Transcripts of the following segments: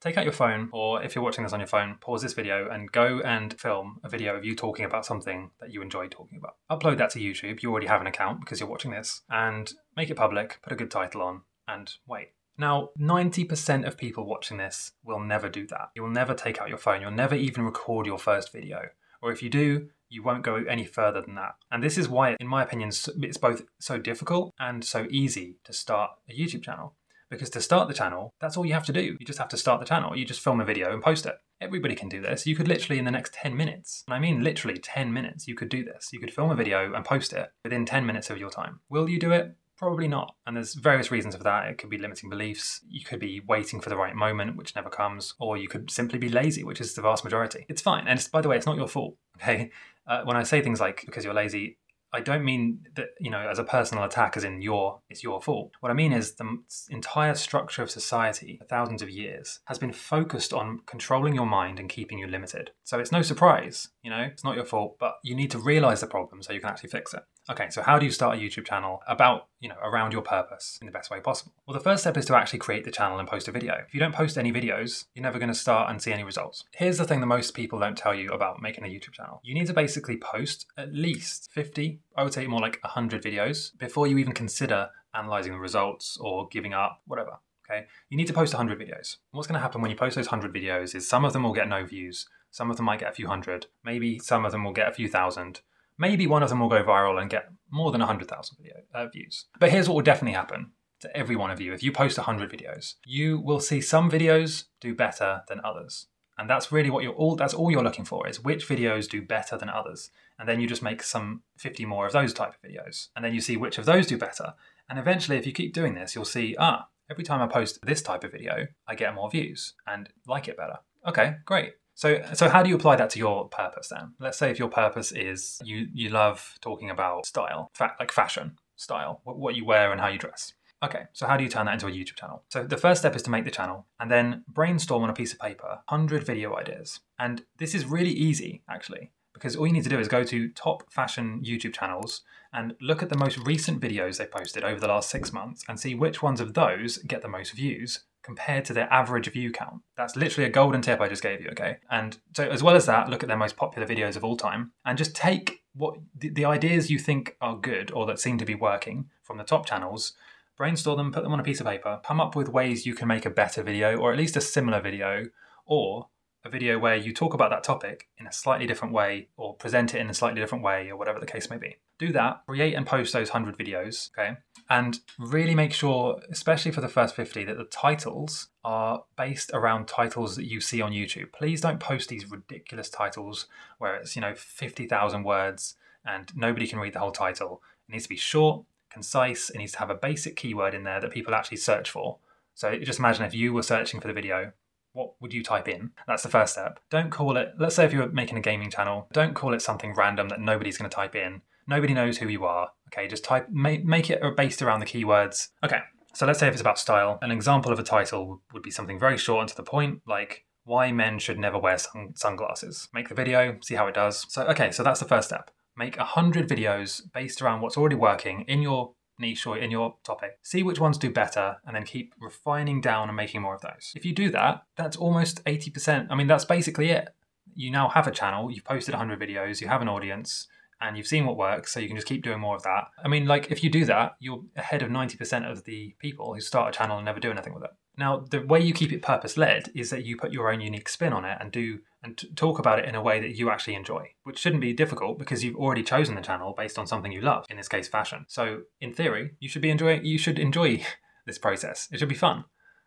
take out your phone, or if you're watching this on your phone, pause this video and go and film a video of you talking about something that you enjoy talking about. Upload that to YouTube. You already have an account because you're watching this, and make it public, put a good title on, and wait. Now, 90% of people watching this will never do that. You'll never take out your phone. You'll never even record your first video. Or if you do, you won't go any further than that. And this is why, in my opinion, it's both so difficult and so easy to start a YouTube channel. Because to start the channel, that's all you have to do. You just have to start the channel. You just film a video and post it. Everybody can do this. You could literally, in the next 10 minutes, and I mean literally 10 minutes, you could do this. You could film a video and post it within 10 minutes of your time. Will you do it? Probably not. And there's various reasons for that. It could be limiting beliefs. You could be waiting for the right moment, which never comes. Or you could simply be lazy, which is the vast majority. It's fine. And by the way, it's not your fault. Okay. Uh, when I say things like because you're lazy, I don't mean that you know as a personal attack, as in your it's your fault. What I mean is the entire structure of society for thousands of years has been focused on controlling your mind and keeping you limited. So it's no surprise, you know, it's not your fault, but you need to realize the problem so you can actually fix it. Okay, so how do you start a YouTube channel about, you know, around your purpose in the best way possible? Well, the first step is to actually create the channel and post a video. If you don't post any videos, you're never going to start and see any results. Here's the thing that most people don't tell you about making a YouTube channel. You need to basically post at least 50, I would say more like 100 videos before you even consider analyzing the results or giving up, whatever. Okay, you need to post 100 videos. What's going to happen when you post those 100 videos is some of them will get no views, some of them might get a few hundred, maybe some of them will get a few thousand, Maybe one of them will go viral and get more than 100,000 video uh, views. But here's what will definitely happen to every one of you. If you post 100 videos, you will see some videos do better than others. And that's really what you're all that's all you're looking for is which videos do better than others. And then you just make some 50 more of those type of videos. And then you see which of those do better. And eventually if you keep doing this, you'll see, ah, every time I post this type of video, I get more views and like it better. Okay, great. So, so how do you apply that to your purpose then? Let's say if your purpose is you you love talking about style, fa- like fashion style, what, what you wear and how you dress. Okay, so how do you turn that into a YouTube channel? So the first step is to make the channel and then brainstorm on a piece of paper 100 video ideas. And this is really easy actually because all you need to do is go to top fashion YouTube channels and look at the most recent videos they posted over the last 6 months and see which ones of those get the most views compared to their average view count. That's literally a golden tip I just gave you, okay? And so, as well as that, look at their most popular videos of all time and just take what the, the ideas you think are good or that seem to be working from the top channels, brainstorm them, put them on a piece of paper, come up with ways you can make a better video or at least a similar video or a video where you talk about that topic in a slightly different way or present it in a slightly different way or whatever the case may be. Do that, create and post those 100 videos, okay? And really make sure, especially for the first 50, that the titles are based around titles that you see on YouTube. Please don't post these ridiculous titles where it's, you know, 50,000 words and nobody can read the whole title. It needs to be short, concise, it needs to have a basic keyword in there that people actually search for. So just imagine if you were searching for the video what would you type in? That's the first step. Don't call it, let's say if you're making a gaming channel, don't call it something random that nobody's going to type in. Nobody knows who you are. Okay, just type, make, make it based around the keywords. Okay, so let's say if it's about style, an example of a title would be something very short and to the point, like why men should never wear sun- sunglasses. Make the video, see how it does. So, okay, so that's the first step. Make 100 videos based around what's already working in your niche or in your topic. See which ones do better and then keep refining down and making more of those. If you do that, that's almost 80%. I mean, that's basically it. You now have a channel, you've posted 100 videos, you have an audience, and you've seen what works, so you can just keep doing more of that. I mean, like, if you do that, you're ahead of 90% of the people who start a channel and never do anything with it. Now, the way you keep it purpose led is that you put your own unique spin on it and do and t- talk about it in a way that you actually enjoy, which shouldn't be difficult because you've already chosen the channel based on something you love, in this case fashion. So, in theory, you should be enjoying you should enjoy this process. It should be fun.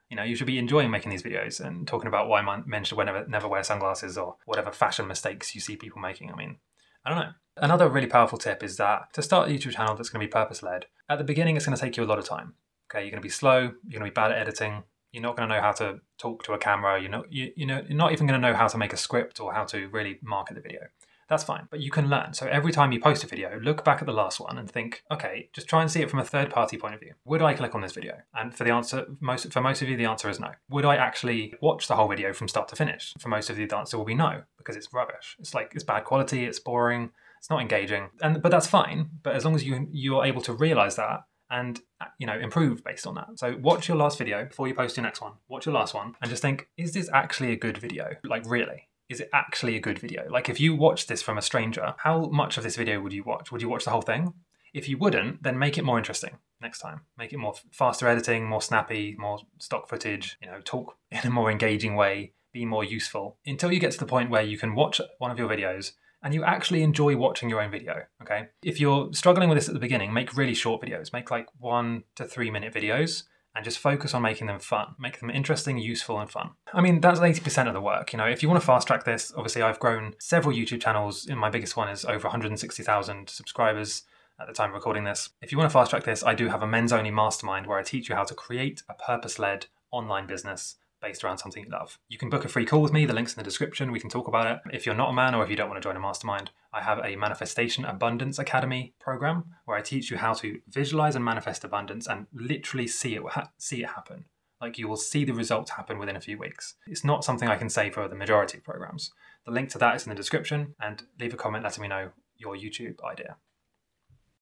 You know, you should be enjoying making these videos and talking about why men should never, never wear sunglasses or whatever fashion mistakes you see people making. I mean, I don't know. Another really powerful tip is that to start a YouTube channel that's going to be purpose led, at the beginning it's going to take you a lot of time. Okay, you're going to be slow, you're going to be bad at editing, you're not going to know how to talk to a camera. You know, you, you know, you're not even going to know how to make a script or how to really market the video. That's fine, but you can learn. So every time you post a video, look back at the last one and think, okay, just try and see it from a third party point of view. Would I click on this video? And for the answer, most for most of you, the answer is no. Would I actually watch the whole video from start to finish? For most of you, the answer will be no because it's rubbish. It's like it's bad quality, it's boring, it's not engaging, and but that's fine. But as long as you you're able to realize that and uh, you know improve based on that. So watch your last video before you post your next one. Watch your last one and just think, is this actually a good video? Like really? Is it actually a good video? Like if you watch this from a stranger, how much of this video would you watch? Would you watch the whole thing? If you wouldn't, then make it more interesting next time. Make it more faster editing, more snappy, more stock footage, you know, talk in a more engaging way, be more useful until you get to the point where you can watch one of your videos and you actually enjoy watching your own video. Okay. If you're struggling with this at the beginning, make really short videos. Make like one to three minute videos and just focus on making them fun. Make them interesting, useful, and fun. I mean, that's 80% of the work. You know, if you want to fast track this, obviously I've grown several YouTube channels. and My biggest one is over 160,000 subscribers at the time of recording this. If you want to fast track this, I do have a men's only mastermind where I teach you how to create a purpose led online business based around something you love. You can book a free call with me, the link's in the description, we can talk about it. If you're not a man or if you don't want to join a mastermind, I have a Manifestation Abundance Academy program where I teach you how to visualize and manifest abundance and literally see it see it happen. Like you will see the results happen within a few weeks. It's not something I can say for the majority of programs. The link to that is in the description and leave a comment letting me know your YouTube idea.